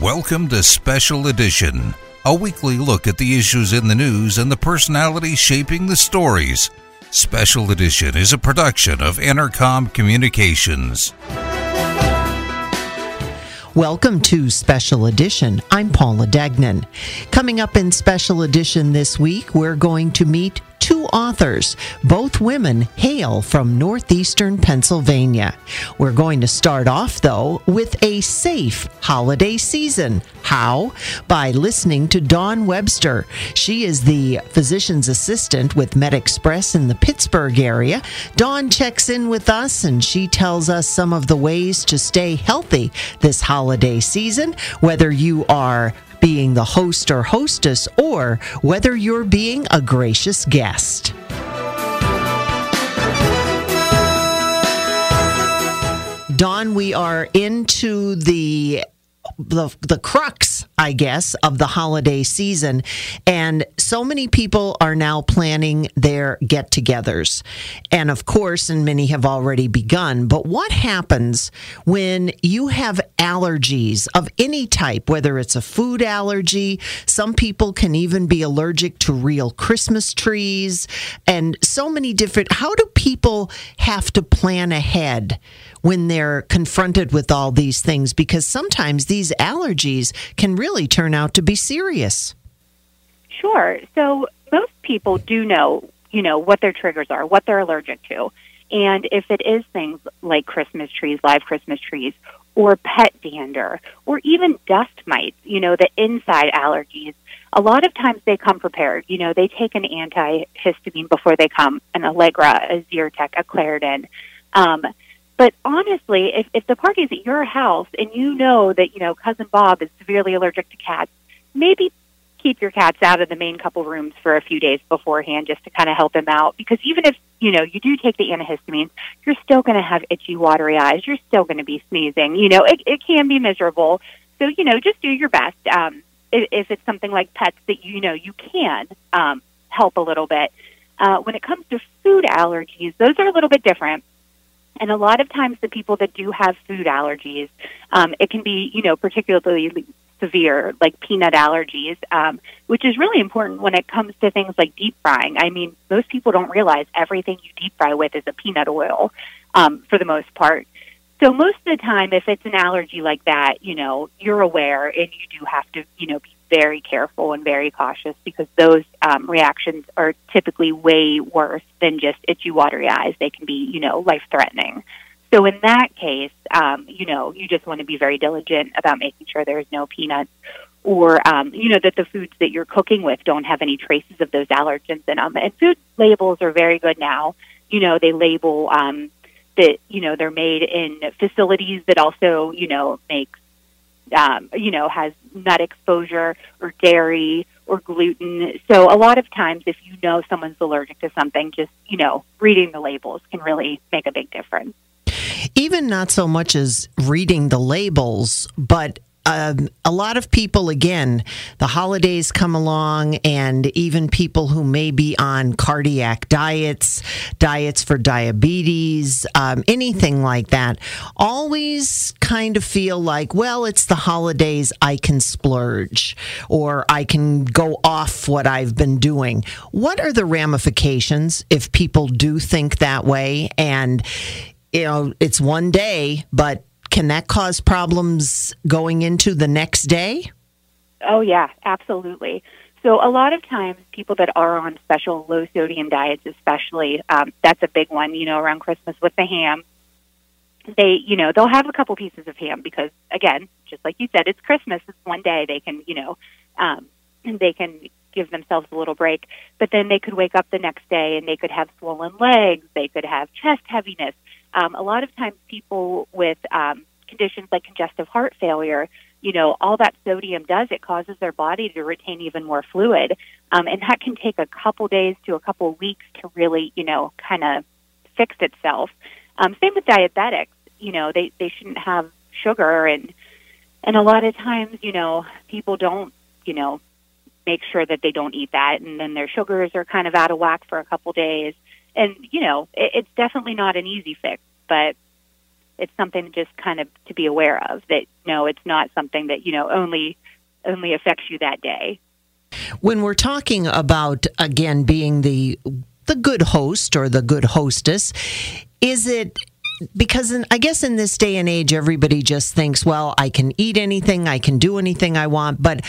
Welcome to Special Edition, a weekly look at the issues in the news and the personalities shaping the stories. Special Edition is a production of Intercom Communications. Welcome to Special Edition. I'm Paula Degnan. Coming up in Special Edition this week, we're going to meet two authors. Both women hail from northeastern Pennsylvania. We're going to start off, though, with a safe holiday season. How? By listening to Dawn Webster. She is the physician's assistant with MedExpress in the Pittsburgh area. Dawn checks in with us and she tells us some of the ways to stay healthy this holiday season, whether you are being the host or hostess, or whether you're being a gracious guest. Dawn, we are into the the, the crux, I guess, of the holiday season. And so many people are now planning their get togethers. And of course, and many have already begun. But what happens when you have allergies of any type, whether it's a food allergy, some people can even be allergic to real Christmas trees, and so many different. How do people have to plan ahead? When they're confronted with all these things because sometimes these allergies can really turn out to be serious. Sure. So most people do know, you know, what their triggers are, what they're allergic to. And if it is things like Christmas trees, live Christmas trees, or pet dander, or even dust mites, you know, the inside allergies, a lot of times they come prepared. You know, they take an antihistamine before they come, an Allegra, a Zyrtec, a Claritin. Um, but honestly, if, if the party's at your house and you know that, you know, cousin Bob is severely allergic to cats, maybe keep your cats out of the main couple rooms for a few days beforehand just to kind of help them out. Because even if, you know, you do take the antihistamines, you're still going to have itchy, watery eyes. You're still going to be sneezing. You know, it, it can be miserable. So, you know, just do your best. Um, if, if it's something like pets that, you know, you can um, help a little bit. Uh, when it comes to food allergies, those are a little bit different and a lot of times, the people that do have food allergies, um, it can be, you know, particularly severe, like peanut allergies, um, which is really important when it comes to things like deep frying. I mean, most people don't realize everything you deep fry with is a peanut oil um, for the most part. So most of the time, if it's an allergy like that, you know, you're aware and you do have to, you know, be very careful and very cautious because those um, reactions are typically way worse than just itchy, watery eyes. They can be, you know, life threatening. So in that case, um, you know, you just want to be very diligent about making sure there's no peanuts or, um, you know, that the foods that you're cooking with don't have any traces of those allergens in them. And food labels are very good now. You know, they label um, that, you know, they're made in facilities that also, you know, make um, you know, has nut exposure or dairy or gluten. So a lot of times, if you know someone's allergic to something, just, you know, reading the labels can really make a big difference. Even not so much as reading the labels, but um, a lot of people, again, the holidays come along, and even people who may be on cardiac diets, diets for diabetes, um, anything like that, always kind of feel like, well, it's the holidays, I can splurge or I can go off what I've been doing. What are the ramifications if people do think that way? And, you know, it's one day, but can that cause problems going into the next day? Oh, yeah, absolutely. So, a lot of times, people that are on special low sodium diets, especially, um, that's a big one, you know, around Christmas with the ham. They, you know, they'll have a couple pieces of ham because, again, just like you said, it's Christmas. It's one day. They can, you know, um, they can give themselves a little break. But then they could wake up the next day and they could have swollen legs. They could have chest heaviness um, a lot of times people with um, conditions like congestive heart failure, you know, all that sodium does, it causes their body to retain even more fluid. Um, and that can take a couple days to a couple weeks to really, you know, kind of fix itself. Um, same with diabetics. You know, they, they shouldn't have sugar and and a lot of times, you know, people don't, you know, make sure that they don't eat that and then their sugars are kind of out of whack for a couple days. And, you know, it, it's definitely not an easy fix, but it's something just kind of to be aware of that no, it's not something that, you know, only only affects you that day. When we're talking about again being the the good host or the good hostess, is it because in, I guess in this day and age, everybody just thinks, well, I can eat anything, I can do anything I want. But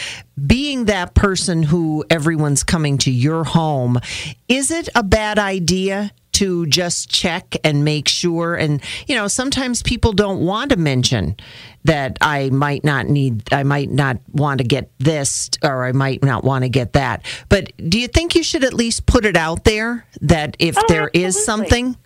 being that person who everyone's coming to your home, is it a bad idea to just check and make sure. And, you know, sometimes people don't want to mention that I might not need, I might not want to get this or I might not want to get that. But do you think you should at least put it out there that if Oh, there is absolutely. something?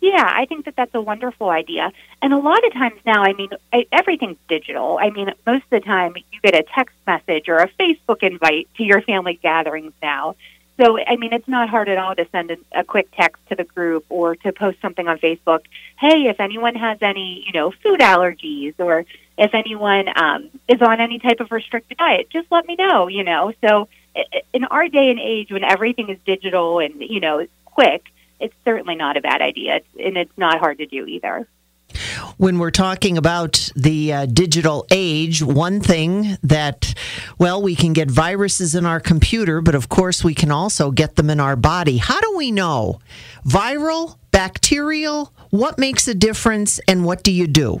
Yeah, I think that that's a wonderful idea. And a lot of times now, I mean, I, everything's digital. I mean, most of the time you get a text message or a Facebook invite to your family gatherings now. So, I mean, it's not hard at all to send a, a quick text to the group or to post something on Facebook. Hey, if anyone has any, you know, food allergies or if anyone um, is on any type of restricted diet, just let me know, you know. So, in our day and age when everything is digital and, you know, quick, it's certainly not a bad idea, and it's not hard to do either. when we're talking about the uh, digital age, one thing that, well, we can get viruses in our computer, but of course we can also get them in our body. How do we know? Viral, bacterial? What makes a difference and what do you do?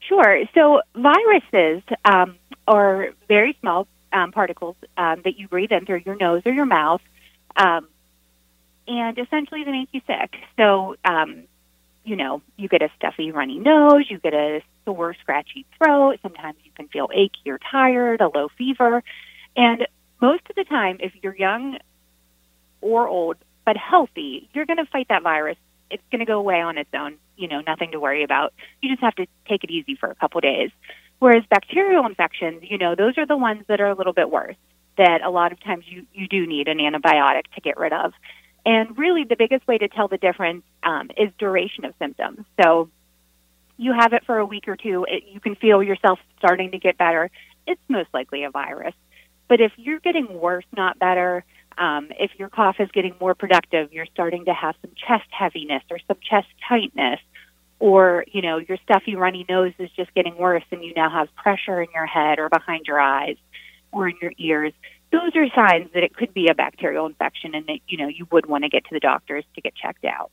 Sure. So viruses um, are very small um, particles um, that you breathe in through your nose or your mouth, um, and essentially they make you sick. So, um, you know, you get a stuffy, runny nose, you get a sore, scratchy throat. Sometimes you can feel achy or tired, a low fever, and most of the time, if you're young or old but healthy, you're going to fight that virus. It's going to go away on its own. You know, nothing to worry about. You just have to take it easy for a couple days. Whereas bacterial infections, you know, those are the ones that are a little bit worse. That a lot of times you you do need an antibiotic to get rid of. And really, the biggest way to tell the difference um, is duration of symptoms. So you have it for a week or two, it, you can feel yourself starting to get better. It's most likely a virus. But if you're getting worse, not better, um, if your cough is getting more productive, you're starting to have some chest heaviness or some chest tightness, or you know your stuffy, runny nose is just getting worse, and you now have pressure in your head or behind your eyes or in your ears. Those are signs that it could be a bacterial infection, and that you know you would want to get to the doctors to get checked out.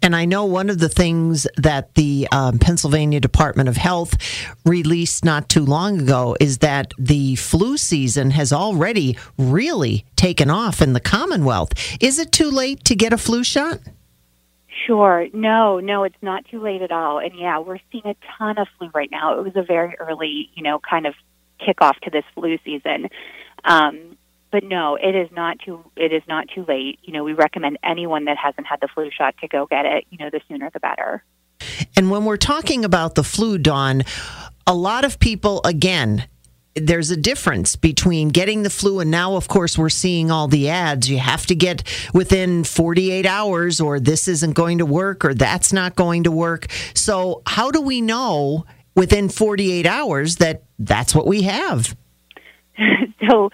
And I know one of the things that the um, Pennsylvania Department of Health released not too long ago is that the flu season has already really taken off in the Commonwealth. Is it too late to get a flu shot? Sure. No, no, it's not too late at all. And yeah, we're seeing a ton of flu right now. It was a very early, you know, kind of kickoff to this flu season. Um, but no, it is not too it is not too late. You know, we recommend anyone that hasn't had the flu shot to go get it. You know, the sooner the better. And when we're talking about the flu, Dawn, a lot of people, again, there's a difference between getting the flu and now, of course, we're seeing all the ads. You have to get within 48 hours, or this isn't going to work, or that's not going to work. So, how do we know within 48 hours that that's what we have? so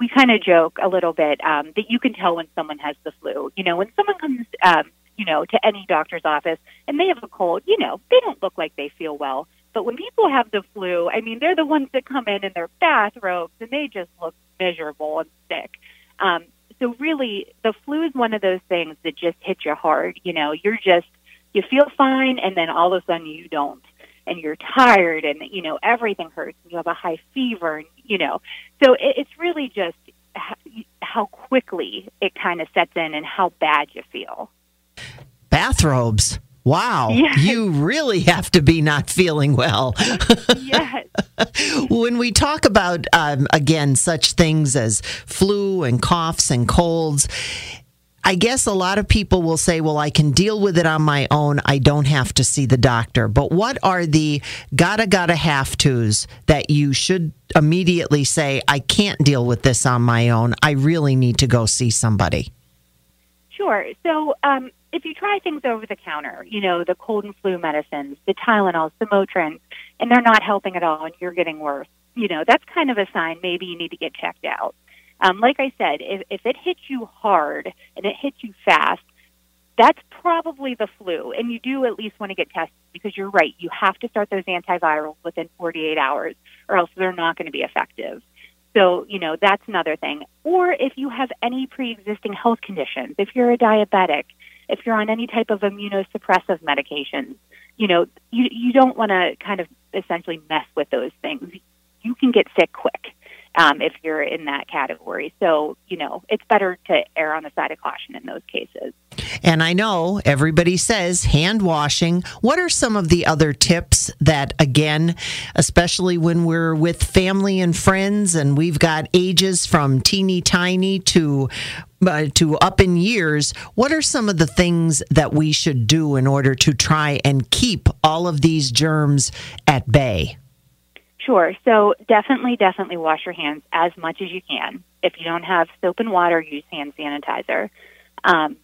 we kind of joke a little bit um, that you can tell when someone has the flu. You know, when someone comes, um, you know, to any doctor's office and they have a cold, you know, they don't look like they feel well. But when people have the flu, I mean, they're the ones that come in in their bathrobes and they just look miserable and sick. Um, so really, the flu is one of those things that just hit you hard. You know, you're just you feel fine, and then all of a sudden you don't, and you're tired, and you know everything hurts, and you have a high fever, and you know, so it, it's really just how quickly it kind of sets in and how bad you feel. Bathrobes. Wow. Yes. You really have to be not feeling well. yes. when we talk about, um, again, such things as flu and coughs and colds, I guess a lot of people will say, well, I can deal with it on my own. I don't have to see the doctor. But what are the gotta, gotta, have tos that you should immediately say, I can't deal with this on my own? I really need to go see somebody? Sure. So, um, if you try things over the counter, you know, the cold and flu medicines, the Tylenols, the Motrins, and they're not helping at all and you're getting worse, you know, that's kind of a sign maybe you need to get checked out. Um, like I said, if, if it hits you hard and it hits you fast, that's probably the flu. And you do at least want to get tested because you're right. You have to start those antivirals within 48 hours or else they're not going to be effective. So, you know, that's another thing. Or if you have any pre existing health conditions, if you're a diabetic, if you're on any type of immunosuppressive medications, you know, you, you don't want to kind of essentially mess with those things. You can get sick quick um, if you're in that category. So, you know, it's better to err on the side of caution in those cases. And I know everybody says hand washing. What are some of the other tips that, again, especially when we're with family and friends and we've got ages from teeny tiny to uh, to up in years, what are some of the things that we should do in order to try and keep all of these germs at bay? Sure. So definitely, definitely wash your hands as much as you can. If you don't have soap and water, use hand sanitizer. Um,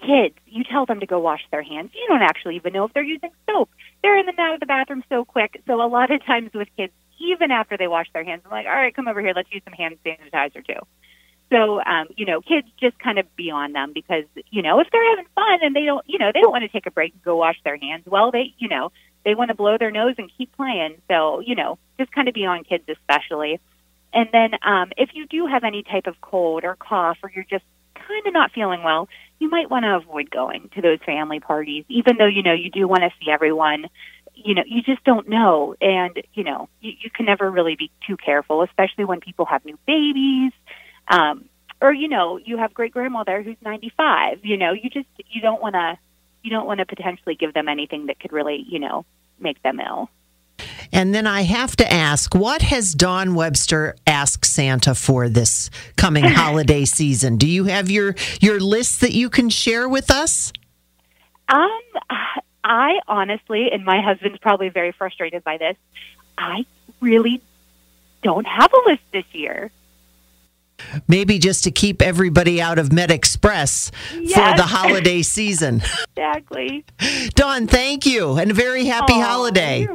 kids, you tell them to go wash their hands. You don't actually even know if they're using soap. They're in and out of the bathroom so quick. So a lot of times with kids, even after they wash their hands, I'm like, all right, come over here, let's use some hand sanitizer too. So, um, you know, kids just kind of be on them because, you know, if they're having fun and they don't, you know, they don't want to take a break and go wash their hands, well, they, you know, they want to blow their nose and keep playing. So, you know, just kind of be on kids especially. And then um, if you do have any type of cold or cough or you're just kind of not feeling well, you might want to avoid going to those family parties, even though, you know, you do want to see everyone. You know, you just don't know. And, you know, you, you can never really be too careful, especially when people have new babies. Um, or, you know, you have great grandmother who's 95. You know, you just, you don't want to you don't want to potentially give them anything that could really, you know, make them ill. And then I have to ask, what has Dawn Webster asked Santa for this coming holiday season? Do you have your your list that you can share with us? Um, I honestly, and my husband's probably very frustrated by this. I really don't have a list this year. Maybe just to keep everybody out of Med Express yes. for the holiday season. exactly. Dawn, thank you, and a very happy oh, holiday.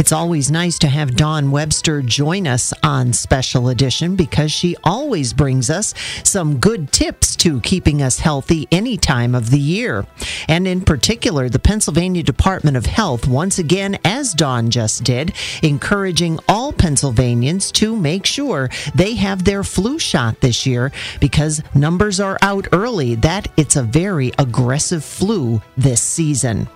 It's always nice to have Dawn Webster join us on Special Edition because she always brings us some good tips to keeping us healthy any time of the year. And in particular, the Pennsylvania Department of Health, once again, as Dawn just did, encouraging all Pennsylvanians to make sure they have their flu shot this year because numbers are out early that it's a very aggressive flu this season.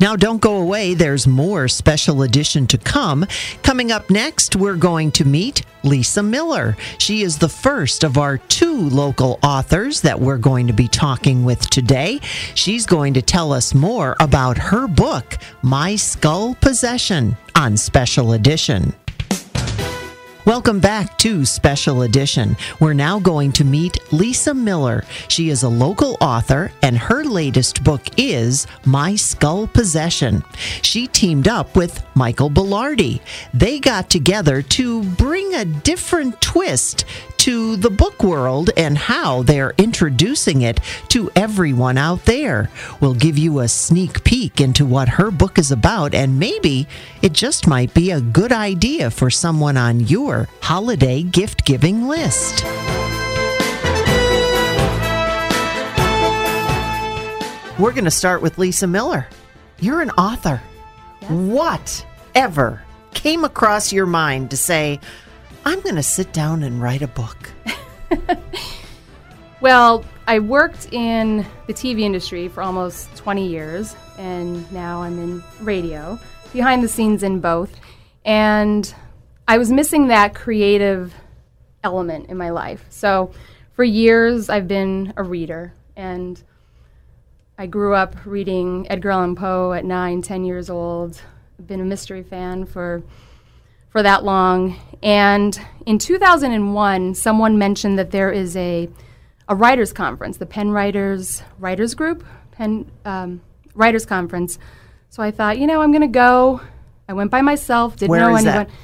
Now, don't go away. There's more special edition to come. Coming up next, we're going to meet Lisa Miller. She is the first of our two local authors that we're going to be talking with today. She's going to tell us more about her book, My Skull Possession, on Special Edition. Welcome back to Special Edition. We're now going to meet Lisa Miller. She is a local author, and her latest book is My Skull Possession. She teamed up with Michael Belardi. They got together to bring a different twist to the book world and how they're introducing it to everyone out there. We'll give you a sneak peek into what her book is about, and maybe it just might be a good idea for someone on your holiday gift giving list. We're going to start with Lisa Miller. You're an author. Yes. What ever came across your mind to say, I'm going to sit down and write a book? well, I worked in the TV industry for almost 20 years, and now I'm in radio, behind the scenes in both. And I was missing that creative element in my life. So for years, I've been a reader, and I grew up reading Edgar Allan Poe at nine, ten years old. Been a mystery fan for for that long. And in 2001, someone mentioned that there is a a writers conference, the Penn Writers Writers Group, Penn um, Writers Conference. So I thought, you know, I'm going to go. I went by myself, didn't Where know is that? anyone.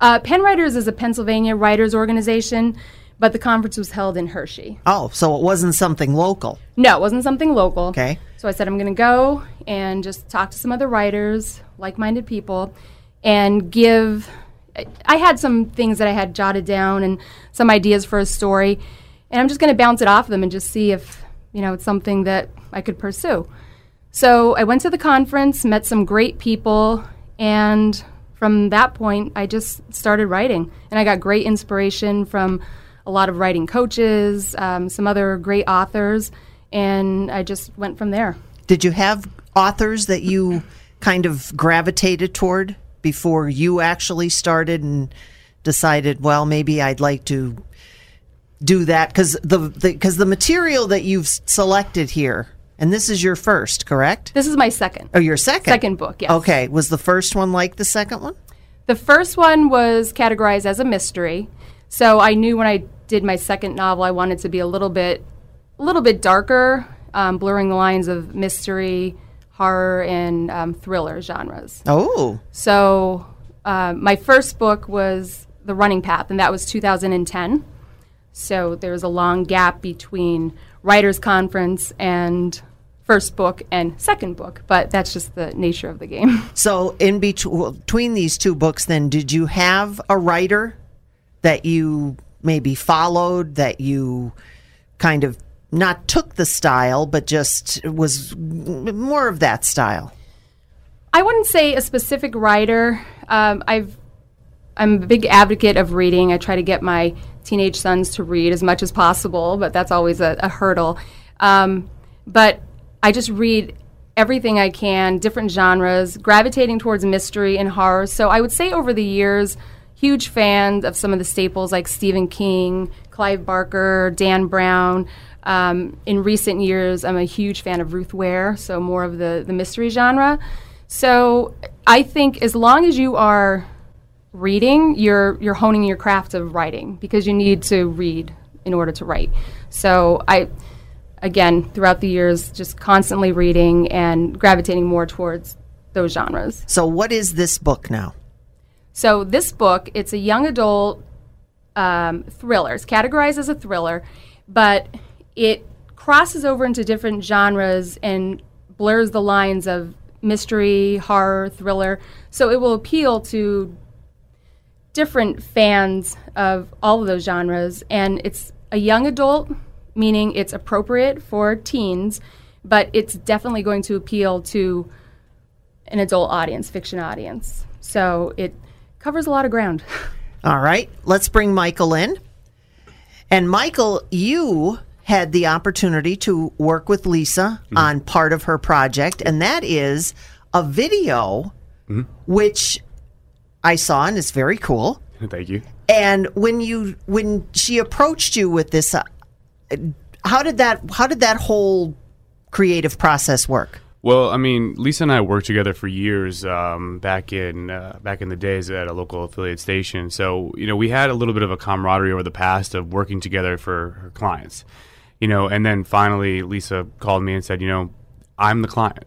Uh, Penn Writers is a Pennsylvania writers organization, but the conference was held in Hershey. Oh, so it wasn't something local. No, it wasn't something local. Okay. So I said, I'm going to go and just talk to some other writers, like minded people, and give. I- I had some things that I had jotted down and some ideas for a story, and I'm just going to bounce it off of them and just see if, you know, it's something that I could pursue. So I went to the conference, met some great people, and from that point, I just started writing. And I got great inspiration from a lot of writing coaches, um, some other great authors, and I just went from there. Did you have authors that you kind of gravitated toward before you actually started and decided, well, maybe I'd like to do that because the because the, material that you've selected here, and this is your first, correct? This is my second. Oh, your second. Second book, yes. Okay, was the first one like the second one? The first one was categorized as a mystery, so I knew when I did my second novel, I wanted to be a little bit, a little bit darker, um, blurring the lines of mystery, horror, and um, thriller genres. Oh, So uh, my first book was The Running Path, and that was 2010. So there was a long gap between writers' conference and first book and second book, but that's just the nature of the game. so in betw- between these two books, then did you have a writer that you maybe followed that you kind of not took the style, but just was more of that style? I wouldn't say a specific writer. Um, I've I'm a big advocate of reading. I try to get my teenage sons to read as much as possible, but that's always a, a hurdle. Um, but I just read everything I can, different genres, gravitating towards mystery and horror. So I would say over the years, huge fan of some of the staples like Stephen King, Clive Barker, Dan Brown. Um, in recent years, I'm a huge fan of Ruth Ware, so more of the, the mystery genre. So I think as long as you are reading, you're you're honing your craft of writing because you need to read in order to write. So I again, throughout the years just constantly reading and gravitating more towards those genres. So, what is this book now? So this book, it's a young adult um, thriller. It's categorized as a thriller, but it crosses over into different genres and blurs the lines of mystery, horror, thriller. So it will appeal to different fans of all of those genres. And it's a young adult, meaning it's appropriate for teens, but it's definitely going to appeal to an adult audience, fiction audience. So it covers a lot of ground. All right, let's bring Michael in. And Michael, you had the opportunity to work with Lisa on part of her project, and that is a video which I saw and it's very cool. Thank you. And when you when she approached you with this, uh, how did that how did that whole creative process work? Well, I mean, Lisa and I worked together for years um, back in uh, back in the days at a local affiliate station. So you know, we had a little bit of a camaraderie over the past of working together for her clients. You know, and then finally, Lisa called me and said, you know, I'm the client.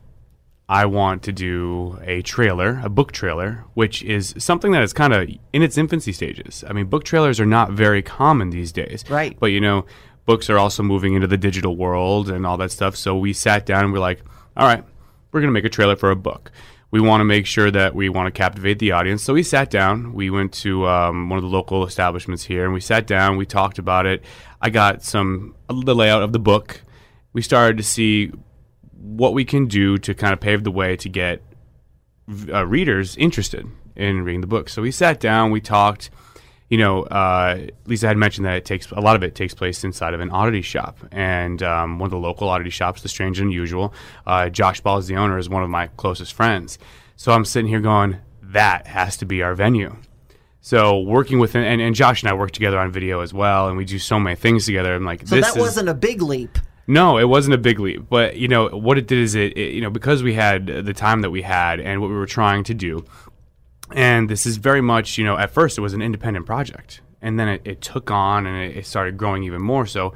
I want to do a trailer, a book trailer, which is something that is kind of in its infancy stages. I mean, book trailers are not very common these days. Right. But, you know, books are also moving into the digital world and all that stuff. So we sat down and we're like, all right, we're going to make a trailer for a book. We want to make sure that we want to captivate the audience. So we sat down. We went to um, one of the local establishments here and we sat down. We talked about it. I got some, the layout of the book. We started to see what we can do to kind of pave the way to get uh, readers interested in reading the book. So we sat down, we talked. You know, uh, Lisa had mentioned that it takes a lot of it takes place inside of an oddity shop, and um, one of the local oddity shops, the Strange and Unusual. Uh, Josh Ball is the owner, is one of my closest friends. So I'm sitting here going, that has to be our venue. So working with and, and Josh and I work together on video as well, and we do so many things together. I'm like, So that wasn't a big leap. no, it wasn't a big leap, but you know what it did is it, it, you know because we had the time that we had and what we were trying to do, and this is very much, you know, at first it was an independent project, and then it, it took on and it, it started growing even more. So,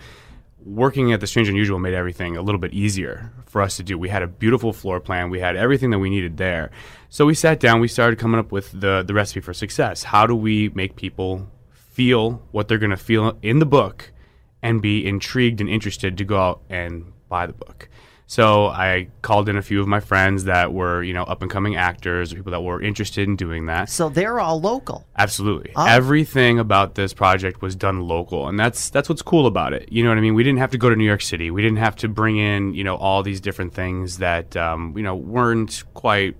working at the Strange and Unusual made everything a little bit easier for us to do. We had a beautiful floor plan, we had everything that we needed there. So we sat down, we started coming up with the the recipe for success. How do we make people feel what they're going to feel in the book and be intrigued and interested to go out and buy the book? So I called in a few of my friends that were, you know, up and coming actors or people that were interested in doing that. So they're all local. Absolutely. Oh. Everything about this project was done local, and that's that's what's cool about it. You know what I mean? We didn't have to go to New York City. We didn't have to bring in, you know, all these different things that um, you know weren't quite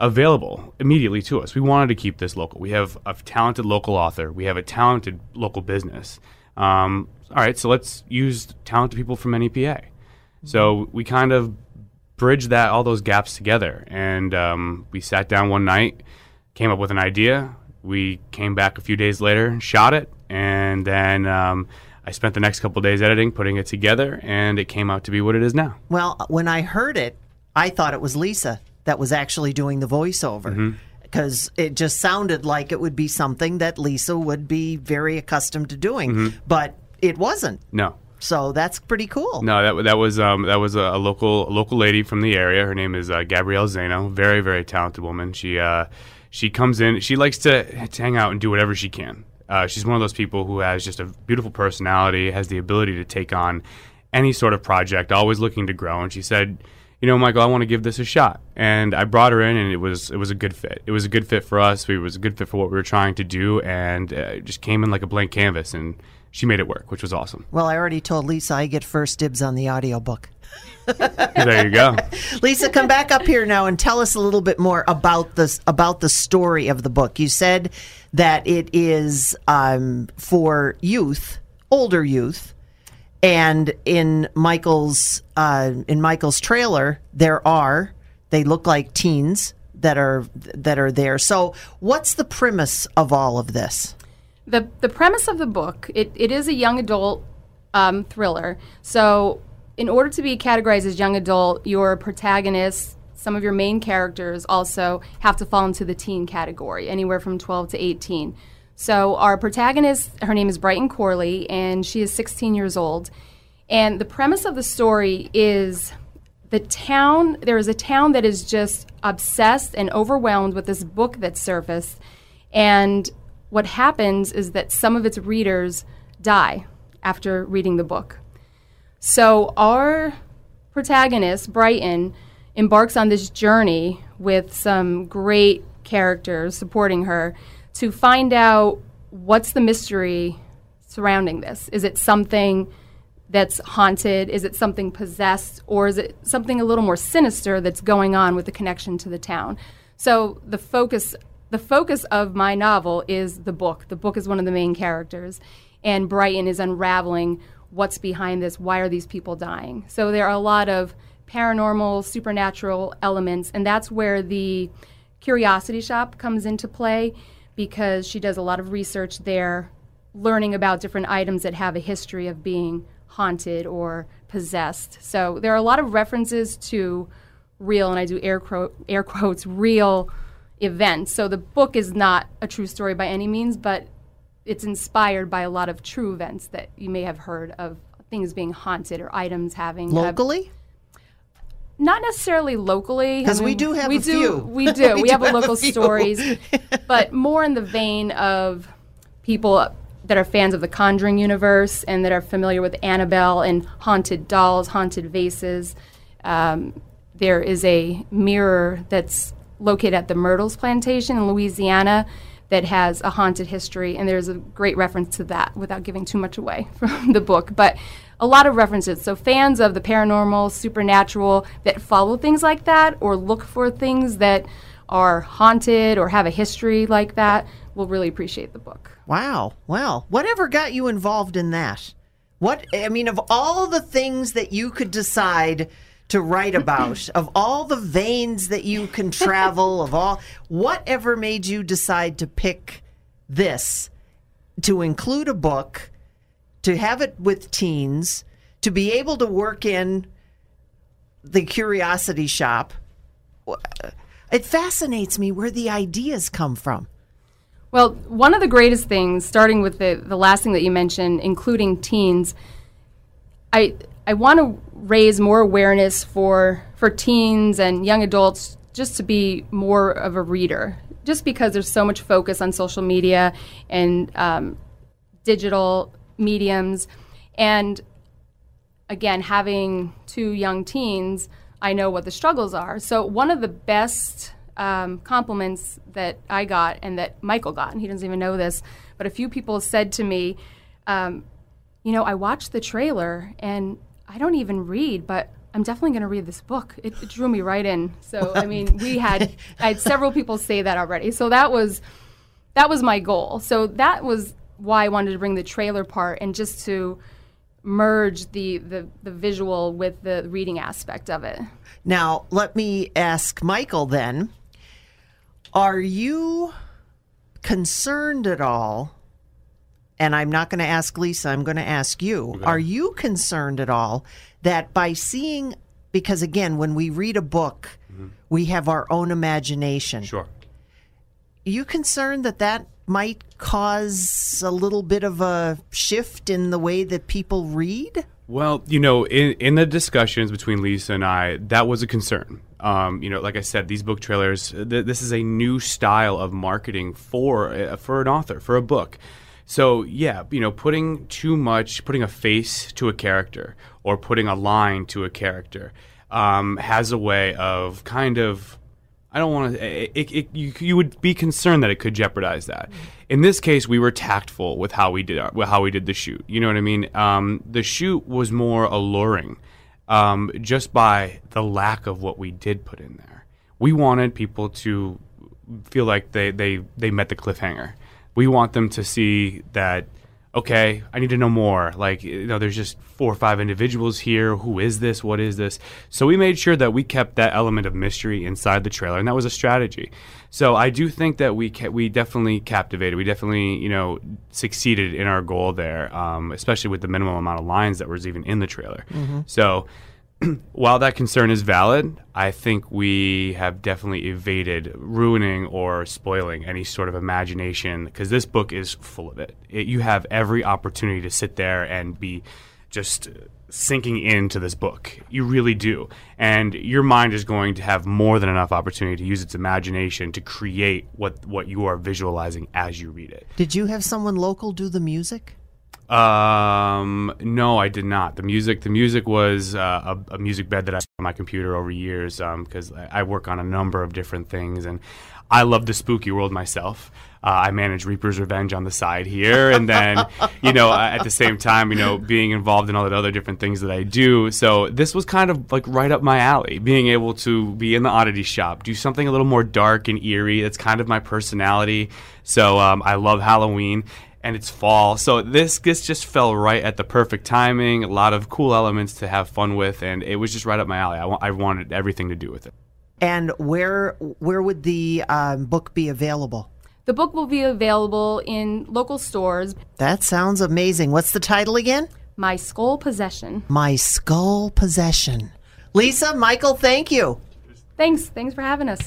available immediately to us. We wanted to keep this local. We have a talented local author. We have a talented local business. Um, all right, so let's use talented people from NEPA. So we kind of bridged that all those gaps together, and um, we sat down one night, came up with an idea. We came back a few days later, shot it, and then um, I spent the next couple days editing, putting it together, and it came out to be what it is now. Well, when I heard it, I thought it was Lisa that was actually doing the voiceover. Because it just sounded like it would be something that Lisa would be very accustomed to doing, but it wasn't. No, So that's pretty cool. No, that that was um, that was a, local a local lady from the area. Her name is uh, Gabrielle Zeno. Very very talented woman. She uh, she comes in. She likes to, to hang out and do whatever she can. Uh, she's one of those people who has just a beautiful personality, has the ability to take on any sort of project, always looking to grow. And she said, "You know, Michael, I want to give this a shot." And I brought her in, and it was it was a good fit. It was a good fit for us. It was a good fit for what we were trying to do, and uh, it just came in like a blank canvas, and she made it work, which was awesome. Well, I already told Lisa I get first dibs on the audiobook. there you go. Lisa, come back up here now and tell us a little bit more about this about the story of the book. You said that it is um, for youth, older youth, and in Michael's uh, in Michael's trailer there are they look like teens that are that are there. So, what's the premise of all of this? The the premise of the book it, it is a young adult um, thriller. So, in order to be categorized as young adult, your protagonist, some of your main characters, also have to fall into the teen category, anywhere from 12 to 18. So, our protagonist, her name is Brighton Corley, and she is 16 years old. And the premise of the story is the town, there is a town that is just obsessed and overwhelmed with this book that surfaced. And what happens is that some of its readers die after reading the book. So our protagonist, Brighton, embarks on this journey with some great characters supporting her to find out what's the mystery surrounding this. Is it something that's haunted? Is it something possessed? Or is it something a little more sinister that's going on with the connection to the town? So the focus the focus of my novel is the book. The book is one of the main characters, and Brighton is unraveling what's behind this. Why are these people dying? So there are a lot of paranormal, supernatural elements, and that's where the Curiosity Shop comes into play because she does a lot of research there, learning about different items that have a history of being haunted or possessed. So there are a lot of references to real, and I do air, air quotes, real events. So the book is not a true story by any means, but it's inspired by a lot of true events that you may have heard of things being haunted or items having have- Locally? Not necessarily locally 'Cause I we do have we a do, few. We do. We we do have a have a local few. stories, but more in the vein of people that are fans of the Conjuring universe and that are familiar with Annabelle and haunted dolls, haunted vases. Um, there is a mirror that's located at the Myrtles Plantation in Louisiana that has a haunted history, and there's a great reference to that without giving too much away from the book. But a lot of references. So, fans of the paranormal, supernatural that follow things like that or look for things that are haunted or have a history like that will really appreciate the book. Wow. Wow. whatever got you involved in that? What I mean, of all the things that you could decide to write about, of all the veins that you can travel, of all whatever made you decide to pick this to include a book, to have it with teens, to be able to work in the curiosity shop. It fascinates me where the ideas come from. Well, one of the greatest things, starting with the, the last thing that you mentioned, including teens, I I want to raise more awareness for for teens and young adults just to be more of a reader. Just because there's so much focus on social media and um, digital mediums, and again, having two young teens, I know what the struggles are. So one of the best um, compliments that I got and that Michael got, and he doesn't even know this, but a few people said to me, um, you know, I watched the trailer and I don't even read, but I'm definitely going to read this book. It, it, drew me right in. So I mean, we had I had several people say that already. So that was that was my goal. So that was why I wanted to bring the trailer part and just to merge the the, the visual with the reading aspect of it. Now, let me ask Michael then. Are you concerned at all? And I'm not going to ask Lisa, I'm going to ask you. Okay. Are you concerned at all that by seeing, because again, when we read a book, mm-hmm. we have our own imagination. Sure. you concerned that that might cause a little bit of a shift in the way that people read? Well, you know, in, in the discussions between Lisa and I, that was a concern. Um, you know, like I said, these book trailers. Th- this is a new style of marketing for uh, for an author for a book. So yeah, you know, putting too much, putting a face to a character or putting a line to a character um, has a way of kind of I don't want to. It, it, you, you would be concerned that it could jeopardize that. In this case, we were tactful with how we did our, how we did the shoot. You know what I mean? Um, the shoot was more alluring, um, just by the lack of what we did put in there. We wanted people to feel like they they they met the cliffhanger. We want them to see that okay, I need to know more. Like, you know, there's just four or five individuals here. Who is this? What is this? So we made sure that we kept that element of mystery inside the trailer, and that was a strategy. So I do think that we ca- we definitely captivated. We definitely, you know, succeeded in our goal there, um, especially with the minimum amount of lines that was even in the trailer. Mm-hmm. So while that concern is valid, I think we have definitely evaded ruining or spoiling any sort of imagination because this book is full of it. it. You have every opportunity to sit there and be just sinking into this book. You really do. And your mind is going to have more than enough opportunity to use its imagination to create what, what you are visualizing as you read it. Did you have someone local do the music? Um, no, I did not. The music, the music was uh, a, a, music bed that I on my computer over years because um, I, I work on a number of different things, and I love the spooky world myself. Uh, I manage Reaper's Revenge on the side here, and then you know at the same time, you know, being involved in all the other different things that I do. So this was kind of like right up my alley. Being able to be in the oddity shop, do something a little more dark and eerie. That's kind of my personality. So um, I love Halloween, and it's fall. So this this just fell right at the perfect timing. A lot of cool elements to have fun with, and it was just right up my alley. I, I wanted everything to do with it. And where where would the um, book be available? The book will be available in local stores. That sounds amazing. What's the title again? My Skull Possession. My Skull Possession. Lisa, Michael, thank you. Thanks. Thanks for having us.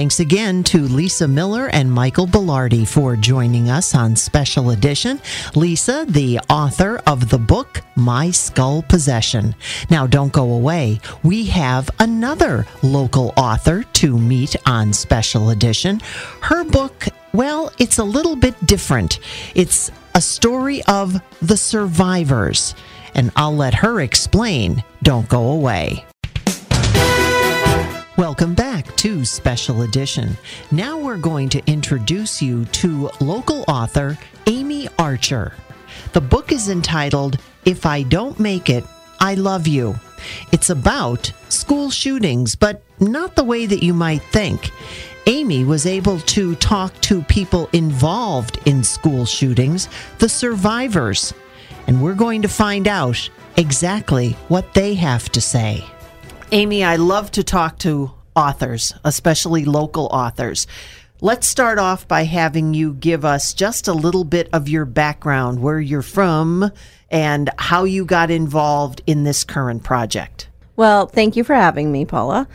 Thanks again to Lisa Miller and Michael Belardi for joining us on Special Edition. Lisa, the author of the book My Skull Possession. Now, don't go away. We have another local author to meet on Special Edition. Her book, well, it's a little bit different. It's a story of the survivors. And I'll let her explain. Don't go away. Welcome back to Special Edition. Now we're going to introduce you to local author Amye Archer. The book is entitled If I Don't Make It, I Love You. It's about school shootings, but not the way that you might think. Amye was able to talk to people involved in school shootings, the survivors, and we're going to find out exactly what they have to say. Amye, I love to talk to authors, especially local authors. Let's start off by having you give us just a little bit of your background, where you're from, and how you got involved in this current project. Well, thank you for having me, Paula.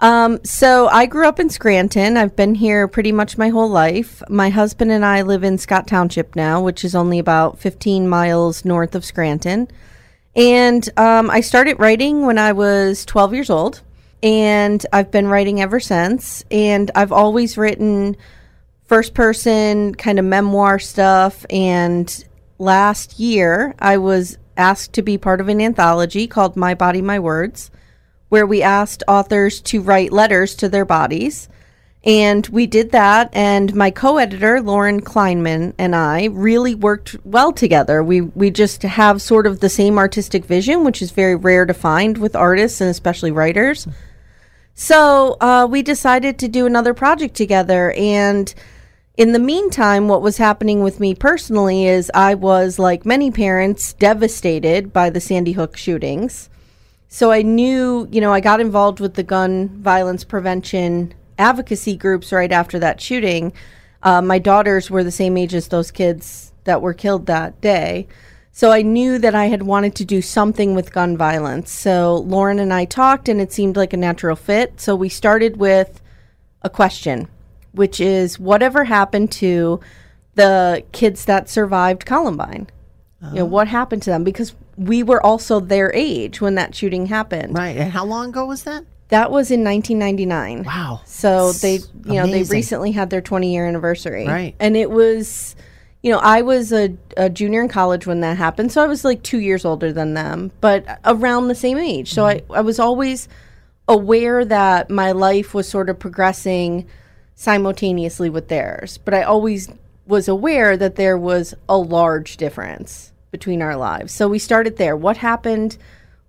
Um, so I grew up in Scranton. I've been here pretty much my whole life. My husband and I live in Scott Township now, which is only about 15 miles north of Scranton. And um, I started writing when I was 12 years old, and I've been writing ever since. And I've always written first person kind of memoir stuff. And last year, I was asked to be part of an anthology called My Body, My Words where we asked authors to write letters to their bodies. And we did that, and my co-editor Loren Kleinman and I really worked well together. We we just have sort of the same artistic vision, which is very rare to find with artists and especially writers. So uh, we decided to do another project together, and in the meantime, what was happening with me personally is I was, like many parents, devastated by the Sandy Hook shootings. So I knew, you know, I got involved with the gun violence prevention advocacy groups right after that shooting. Uh, my daughters were the same age as those kids that were killed that day. So I knew that I had wanted to do something with gun violence. So Loren and I talked, and it seemed like a natural fit. So we started with a question, which is whatever happened to the kids that survived Columbine? You know, what happened to them? Because we were also their age when that shooting happened. Right. And how long ago was that? That was in 1999. Wow. So they, you know, they recently had their 20 year anniversary. Right. And it was, you know, I was a, a junior in college when that happened. So I was like two years older than them, but around the same age. So Mm-hmm. I, I was always aware that my life was sort of progressing simultaneously with theirs. But I always was aware that there was a large difference between our lives. So we started there. What happened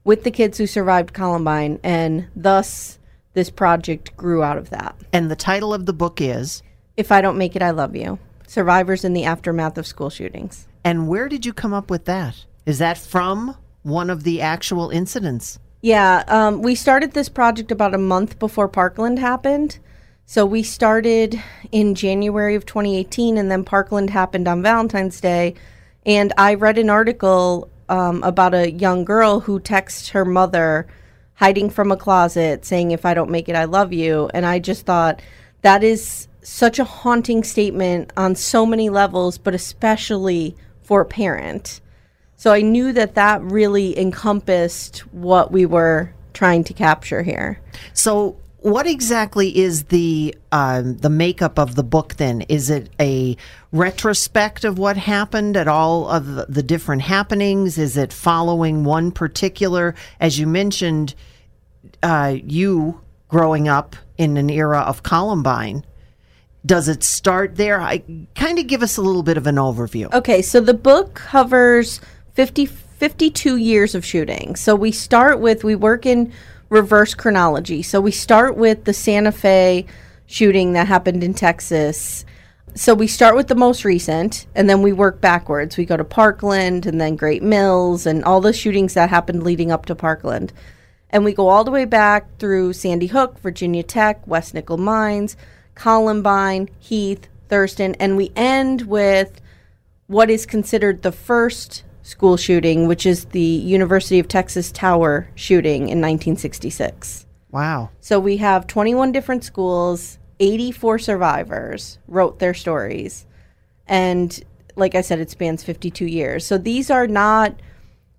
with the kids who survived Columbine? And thus, this project grew out of that. And the title of the book is If I Don't Make It, I Love You Survivors in the Aftermath of School Shootings. And where did you come up with that? Is that from one of the actual incidents? Yeah, um, we started this project about a month before Parkland happened. So we started in January of 2018, and then Parkland happened on Valentine's Day. And I read an article um, about a young girl who texts her mother, hiding from a closet, saying, If I don't make it, I love you. And I just thought that is such a haunting statement on so many levels, but especially for a parent. So I knew that that really encompassed what we were trying to capture here. So, what exactly is the um, the makeup of the book? Then is it a retrospect of what happened at all of the, different happenings? Is it following one particular, as you mentioned, uh, you growing up in an era of Columbine? Does it start there? I kind of give us a little bit of an overview. Okay, so the book covers 50, 52 years of shooting. So we start with, we work in reverse chronology. So we start with the Santa Fe shooting that happened in Texas. So we start with the most recent and then we work backwards. We go to Parkland and then Great Mills and all the shootings that happened leading up to Parkland. And we go all the way back through Sandy Hook, Virginia Tech, West Nickel Mines, Columbine, Heath, Thurston, and we end with what is considered the first school shooting, which is the University of Texas Tower shooting in 1966. Wow. So we have 21 different schools, 84 survivors wrote their stories. And like I said, it spans 52 years. So these are not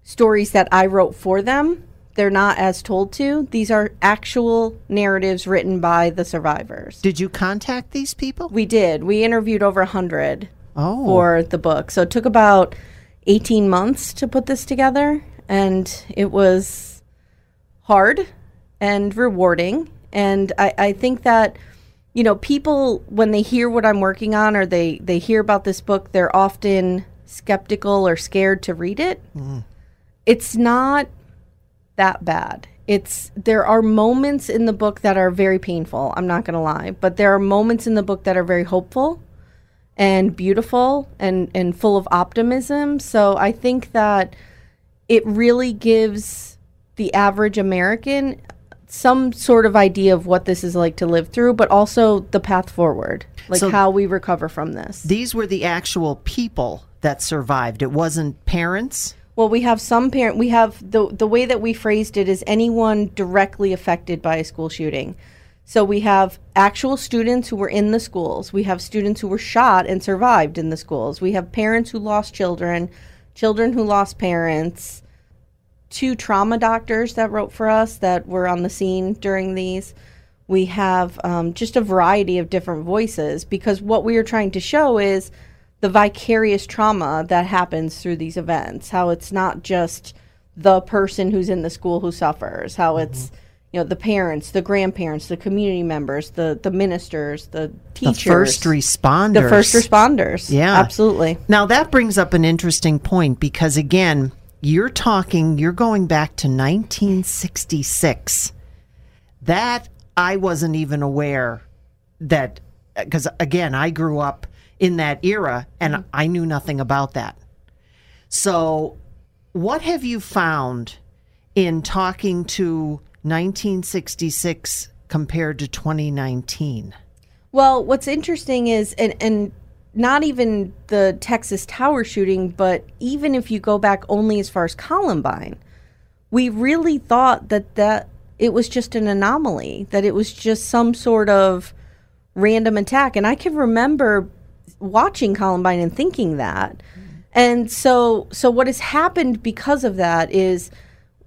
stories that I wrote for them. They're not as told to. These are actual narratives written by the survivors. Did you contact these people? We did. We interviewed over 100 Oh. for the book. So it took about 18 months to put this together. And it was hard and rewarding. And I, I think that, you know, people, when they hear what I'm working on or they, they hear about this book, they're often skeptical or scared to read it. Mm. It's not that bad. It's there are moments in the book that are very painful. I'm not going to lie, but there are moments in the book that are very hopeful and beautiful and and full of optimism. So I think that it really gives the average American some sort of idea of what this is like to live through, but also the path forward, like So- how we recover from this. These were the actual people that survived. It wasn't parents. Well, we have some parent. We have the the way that we phrased it is anyone directly affected by a school shooting. So we have actual students who were in the schools. We have students who were shot and survived in the schools. We have parents who lost children, children who lost parents. Two trauma doctors that wrote for us that were on the scene during these. We have um, just a variety of different voices because what we are trying to show is the vicarious trauma that happens through these events. How it's not just the person who's in the school who suffers. How Mm-hmm. You know the parents, the grandparents, the community members, the the ministers, the teachers, The first responders. the first responders. Yeah. absolutely. Now that brings up an interesting point because again, you're talking, you're going back to 1966. That I wasn't even aware that because again, I grew up in that era and mm-hmm. I knew nothing about that. So, what have you found in talking to 1966 compared to 2019? Well, what's interesting is, and, and not even the Texas Tower shooting, but even if you go back only as far as Columbine, we really thought that that it was just an anomaly, that it was just some sort of random attack. And I can remember watching Columbine and thinking that. And so, so what has happened because of that is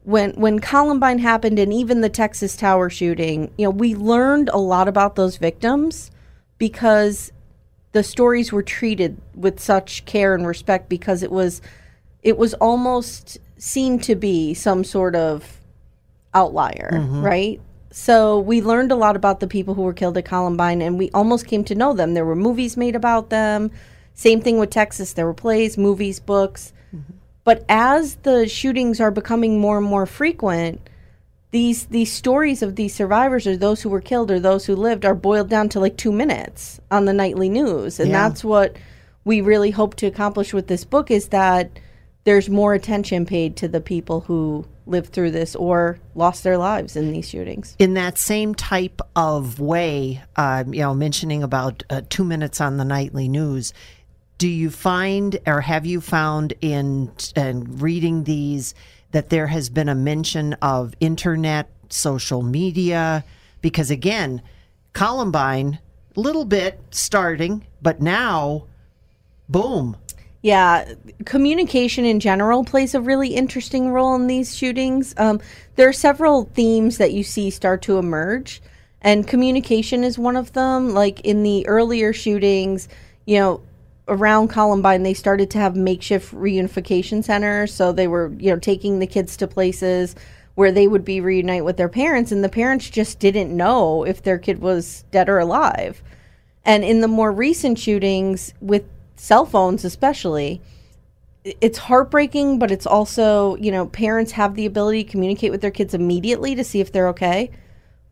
when when Columbine happened and even the Texas Tower shooting, you know, we learned a lot about those victims because the stories were treated with such care and respect because it was it was almost seen to be some sort of outlier, mm-hmm. right? So we learned a lot about the people who were killed at Columbine and we almost came to know them. There were movies made about them. Same thing with Texas. There were plays, movies, books. Mm-hmm. But as the shootings are becoming more and more frequent, these these stories of these survivors or those who were killed or those who lived are boiled down to like 2 minutes on the nightly news. And Yeah. that's what we really hope to accomplish with this book is that there's more attention paid to the people who lived through this or lost their lives in these shootings. in that same type of way, um, you know, mentioning about uh, two minutes on the nightly news, do you find or have you found in and reading these that there has been a mention of internet, social media? Because again, Columbine, little bit starting, but now, boom. Yeah, communication in general plays a really interesting role in these shootings. Um, there are several themes that you see start to emerge, and communication is one of them. Like in the earlier shootings, you know, around Columbine, they started to have makeshift reunification centers. So they were, you know, taking the kids to places where they would be reunite with their parents, and the parents just didn't know if their kid was dead or alive. And in the more recent shootings, with cell phones especially, it's heartbreaking, but it's also, you know, parents have the ability to communicate with their kids immediately to see if they're okay.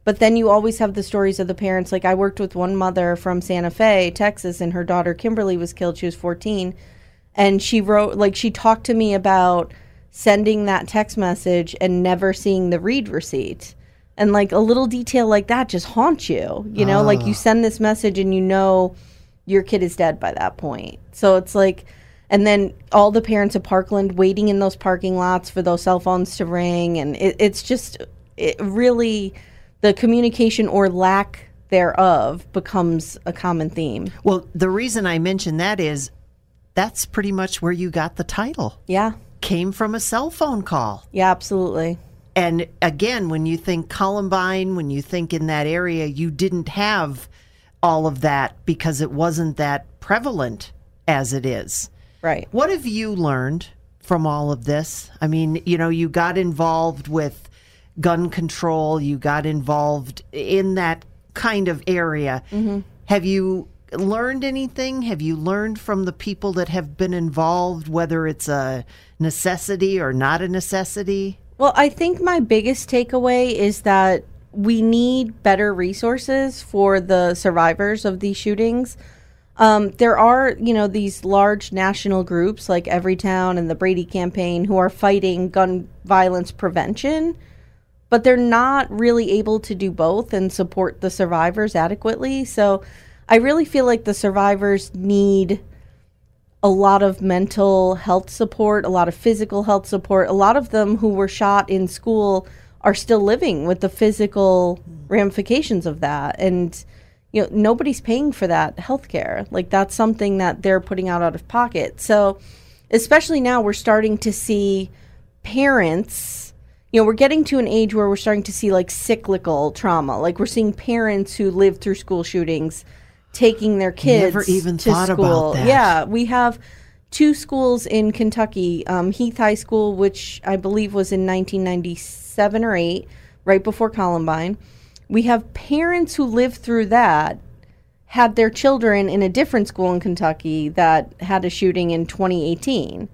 But then you always have the stories of the parents. Like I worked with one mother from Santa Fe, Texas, and her daughter Kimberly was killed. She was 14. And she wrote, like, she talked to me about sending that text message and never seeing the read receipt. And like a little detail like that just haunts you. You know, like you ah. send this message and you know your kid is dead by that point. So it's like, and then all the parents of Parkland waiting in those parking lots for those cell phones to ring. And it, it's just, it really, the communication or lack thereof becomes a common theme. Well, the reason I mention that is that's pretty much where you got the title. Yeah. Came from a cell phone call. Yeah, absolutely. And again, when you think Columbine, when you think in that area, you didn't have all of that because it wasn't that prevalent as it is. Right. What have you learned from all of this? I mean, you know, you got involved with gun control, you got involved in that kind of area. Have you learned anything? Have you learned from the people that have been involved, whether it's a necessity or not a necessity? Well, I think my biggest takeaway is that we need better resources for the survivors of these shootings. Um, there are, you know, these large national groups like Everytown and the Brady Campaign who are fighting gun violence prevention, but they're not really able to do both and support the survivors adequately. So I really feel like the survivors need a lot of mental health support, a lot of physical health support. A lot of them who were shot in school are still living with the physical ramifications of that. And, you know, nobody's paying for that health care. Like, that's something that they're putting out out of pocket. So, especially now, we're starting to see parents. You know, we're getting to an age where we're starting to see like cyclical trauma. Like, we're seeing parents who lived through school shootings taking their kids Never even to thought about school. that. Yeah, we have two schools in Kentucky, um, Heath High School, which I believe was in 1997 or 8, right before Columbine. We have parents who lived through that had their children in a different school in Kentucky that had a shooting in 2018.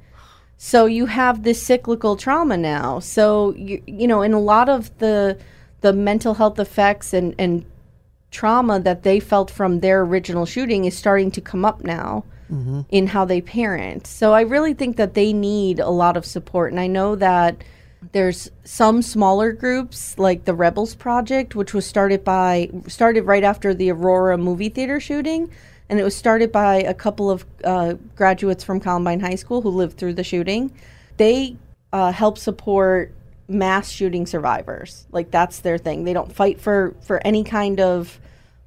So you have this cyclical trauma now. So you you know, in a lot of the the mental health effects and and trauma that they felt from their original shooting is starting to come up now mm-hmm. in how they parent. So I really think that they need a lot of support. And I know that there's some smaller groups like the Rebels Project, which was started by started right after the Aurora movie theater shooting. And it was started by a couple of uh, graduates from Columbine High School who lived through the shooting. They uh, help support mass shooting survivors. Like that's their thing. They don't fight for for any kind of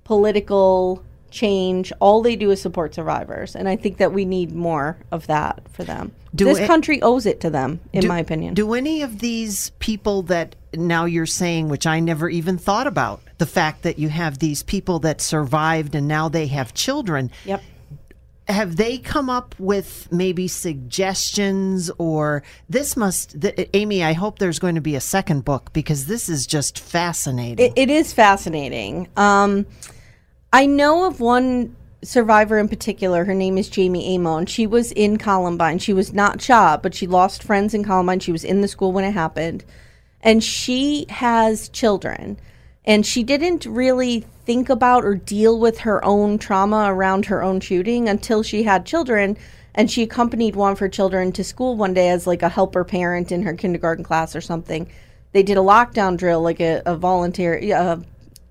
political change. All they do is support survivors, and I think that we need more of that for them. Do this it- country owes it to them, in Do- my opinion. Do any of these people that now you're saying, which I never even thought about, the fact that you have these people that survived and now they have children, yep. have they come up with maybe suggestions or this must, th- Amye, I hope there's going to be a second book because this is just fascinating. It, it is fascinating. Um, I know of one survivor in particular. Her name is Jamie Amon. She was in Columbine. She was not shot, but she lost friends in Columbine. She was in the school when it happened. And she has children. And she didn't really think about or deal with her own trauma around her own shooting until she had children. And she accompanied one of her children to school one day as like a helper parent in her kindergarten class or something. They did a lockdown drill, like a, a voluntary uh,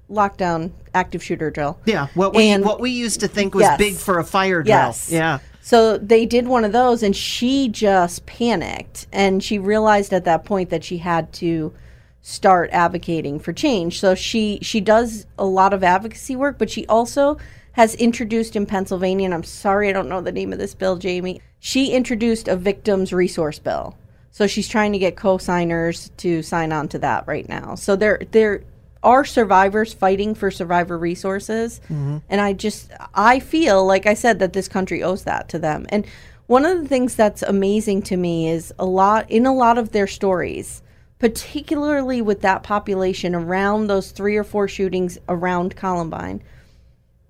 lockdown active shooter drill. yeah, what we And- what we used to think was Yes. big for a fire drill. Yes. Yeah. So they did one of those, and she just panicked. And she realized at that point that she had to start advocating for change. So she she does a lot of advocacy work, but she also has introduced in Pennsylvania, and I'm sorry I don't know the name of this bill, Jamie. She introduced a victims resource bill. So she's trying to get co-signers to sign on to that right now. So there there are survivors fighting for survivor resources mm-hmm. and i just i feel like i said that this country owes that to them and one of the things that's amazing to me is a lot in a lot of their stories particularly with that population around those three or four shootings around columbine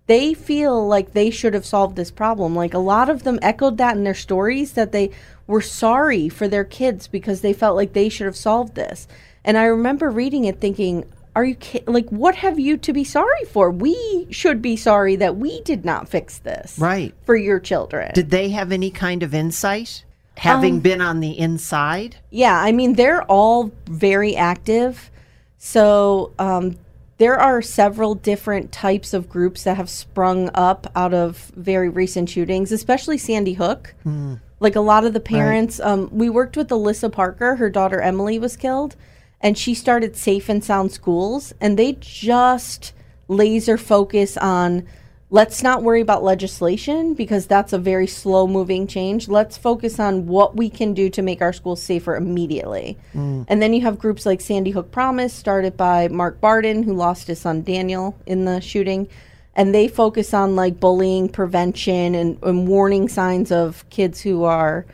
they feel like they should have solved this problem. Like a lot of them echoed that in their stories that they were sorry for their kids because they felt like they should have solved this. And I remember reading it thinking, are you ki- like what have you to be sorry for? We should be sorry that we did not fix this. Right. For your children. Did they have any kind of insight having Um, been on the inside? Yeah, I mean they're all very active. So um, there are several different types of groups that have sprung up out of very recent shootings, especially Sandy Hook. Like a lot of the parents, um, we worked with Alissa Parker. Her daughter Emilie was killed, and she started Safe and Sound Schools, and they just laser focus on let's not worry about legislation because that's a very slow moving change. Let's focus on what we can do to make our schools safer immediately. And then you have groups like Sandy Hook Promise, started by Mark Barden, who lost his son Daniel in the shooting. And they focus on like bullying prevention and, and warning signs of kids who are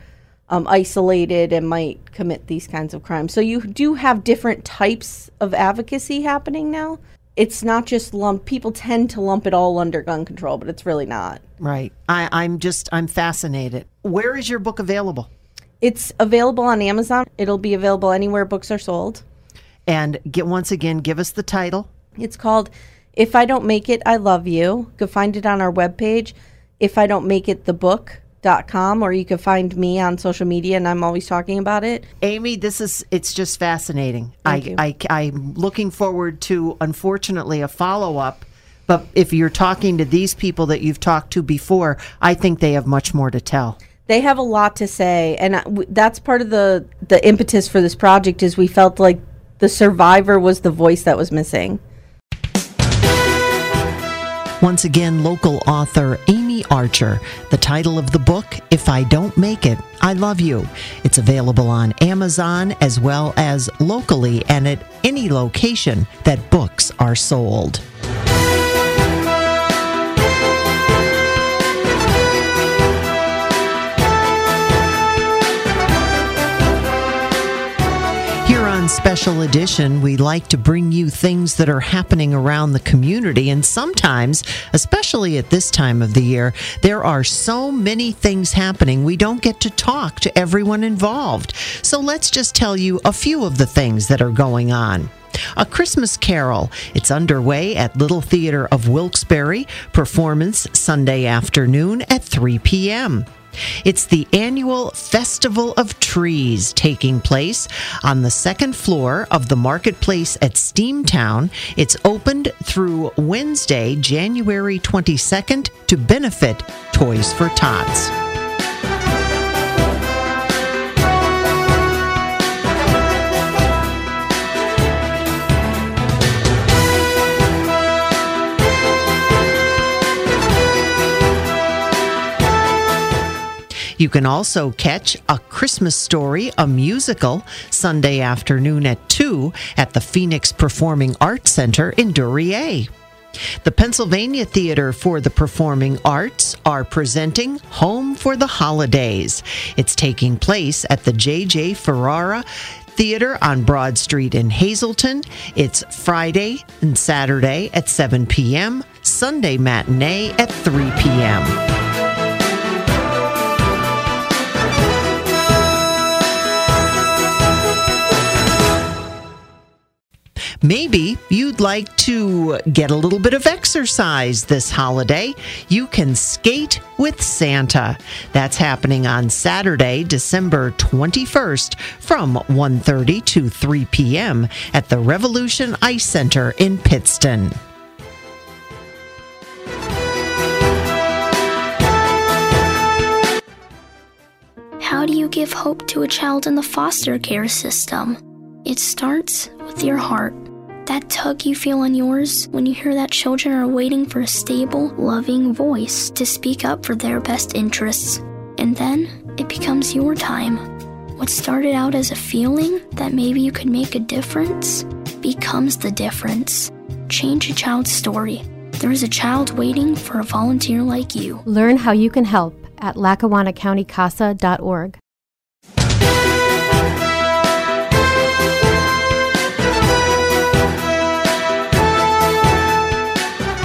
um, isolated and might commit these kinds of crimes. So you do have different types of advocacy happening now. It's not just lump. People tend to lump it all under gun control, but it's really not. Right. I, I'm just I'm fascinated. Where is your book available? It's available on Amazon. It'll be available anywhere books are sold. And get once again, give us the title. It's called If I Don't Make It, I Love You. You can find it on our webpage, if I don't make it the book.com, or you can find me on social media and I'm always talking about it. Amye, this is it's just fascinating. Thank I, you. I I'm looking forward to unfortunately a follow up. But if you're talking to these people that you've talked to before, I think they have much more to tell. they have a lot to say and that's part of the the impetus for this project is we felt like the survivor was the voice that was missing Once again, local author Amye Archer. The title of the book, If I Don't Make It, I Love You. It's available on Amazon as well as locally and at any location that books are sold. Special Edition, we like to bring you things that are happening around the community. And sometimes, especially at this time of the year, there are so many things happening, we don't get to talk to everyone involved. So let's just tell you a few of the things that are going on. A Christmas Carol. It's underway at Little Theater of Wilkes-Barre. Performance Sunday afternoon at 3 p.m. It's the annual Festival of Trees taking place on the second floor of the marketplace at Steamtown. It's opened through Wednesday, January 22nd to benefit Toys for Tots. You can also catch A Christmas Story, a musical, Sunday afternoon at 2 at the Phoenix Performing Arts Center in Duryea. The Pennsylvania Theater for the Performing Arts are presenting Home for the Holidays. It's taking place at the J.J. Ferrara Theater on Broad Street in Hazleton. It's Friday and Saturday at 7 p.m., Sunday matinee at 3 p.m. Maybe you'd like to get a little bit of exercise this holiday. You can skate with Santa. That's happening on Saturday, December 21st from 1:30 to 3 p.m. at the Revolution Ice Center in Pittston. How do you give hope to a child in the foster care system? It starts with your heart. That tug you feel on yours when you hear that children are waiting for a stable, loving voice to speak up for their best interests. And then it becomes your time. What started out as a feeling that maybe you could make a difference becomes the difference. Change a child's story. There is a child waiting for a volunteer like you. Learn how you can help at lackawannacountycasa.org.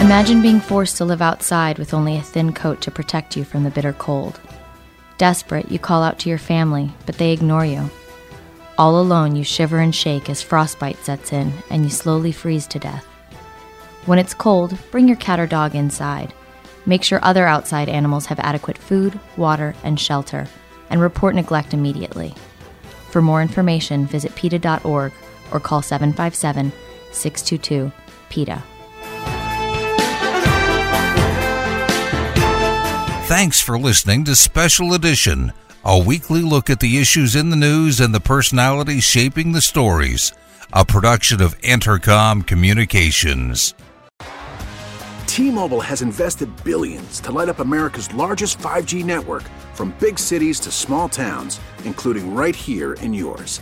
Imagine being forced to live outside with only a thin coat to protect you from the bitter cold. Desperate, you call out to your family, but they ignore you. All alone, you shiver and shake as frostbite sets in and you slowly freeze to death. When it's cold, bring your cat or dog inside. Make sure other outside animals have adequate food, water, and shelter, and report neglect immediately. For more information, visit PETA.org or call 757 622 PETA. Thanks for listening to Special Edition, a weekly look at the issues in the news and the personalities shaping the stories. A production of Entercom Communications. T-Mobile has invested billions to light up America's largest 5G network from big cities to small towns, including right here in yours.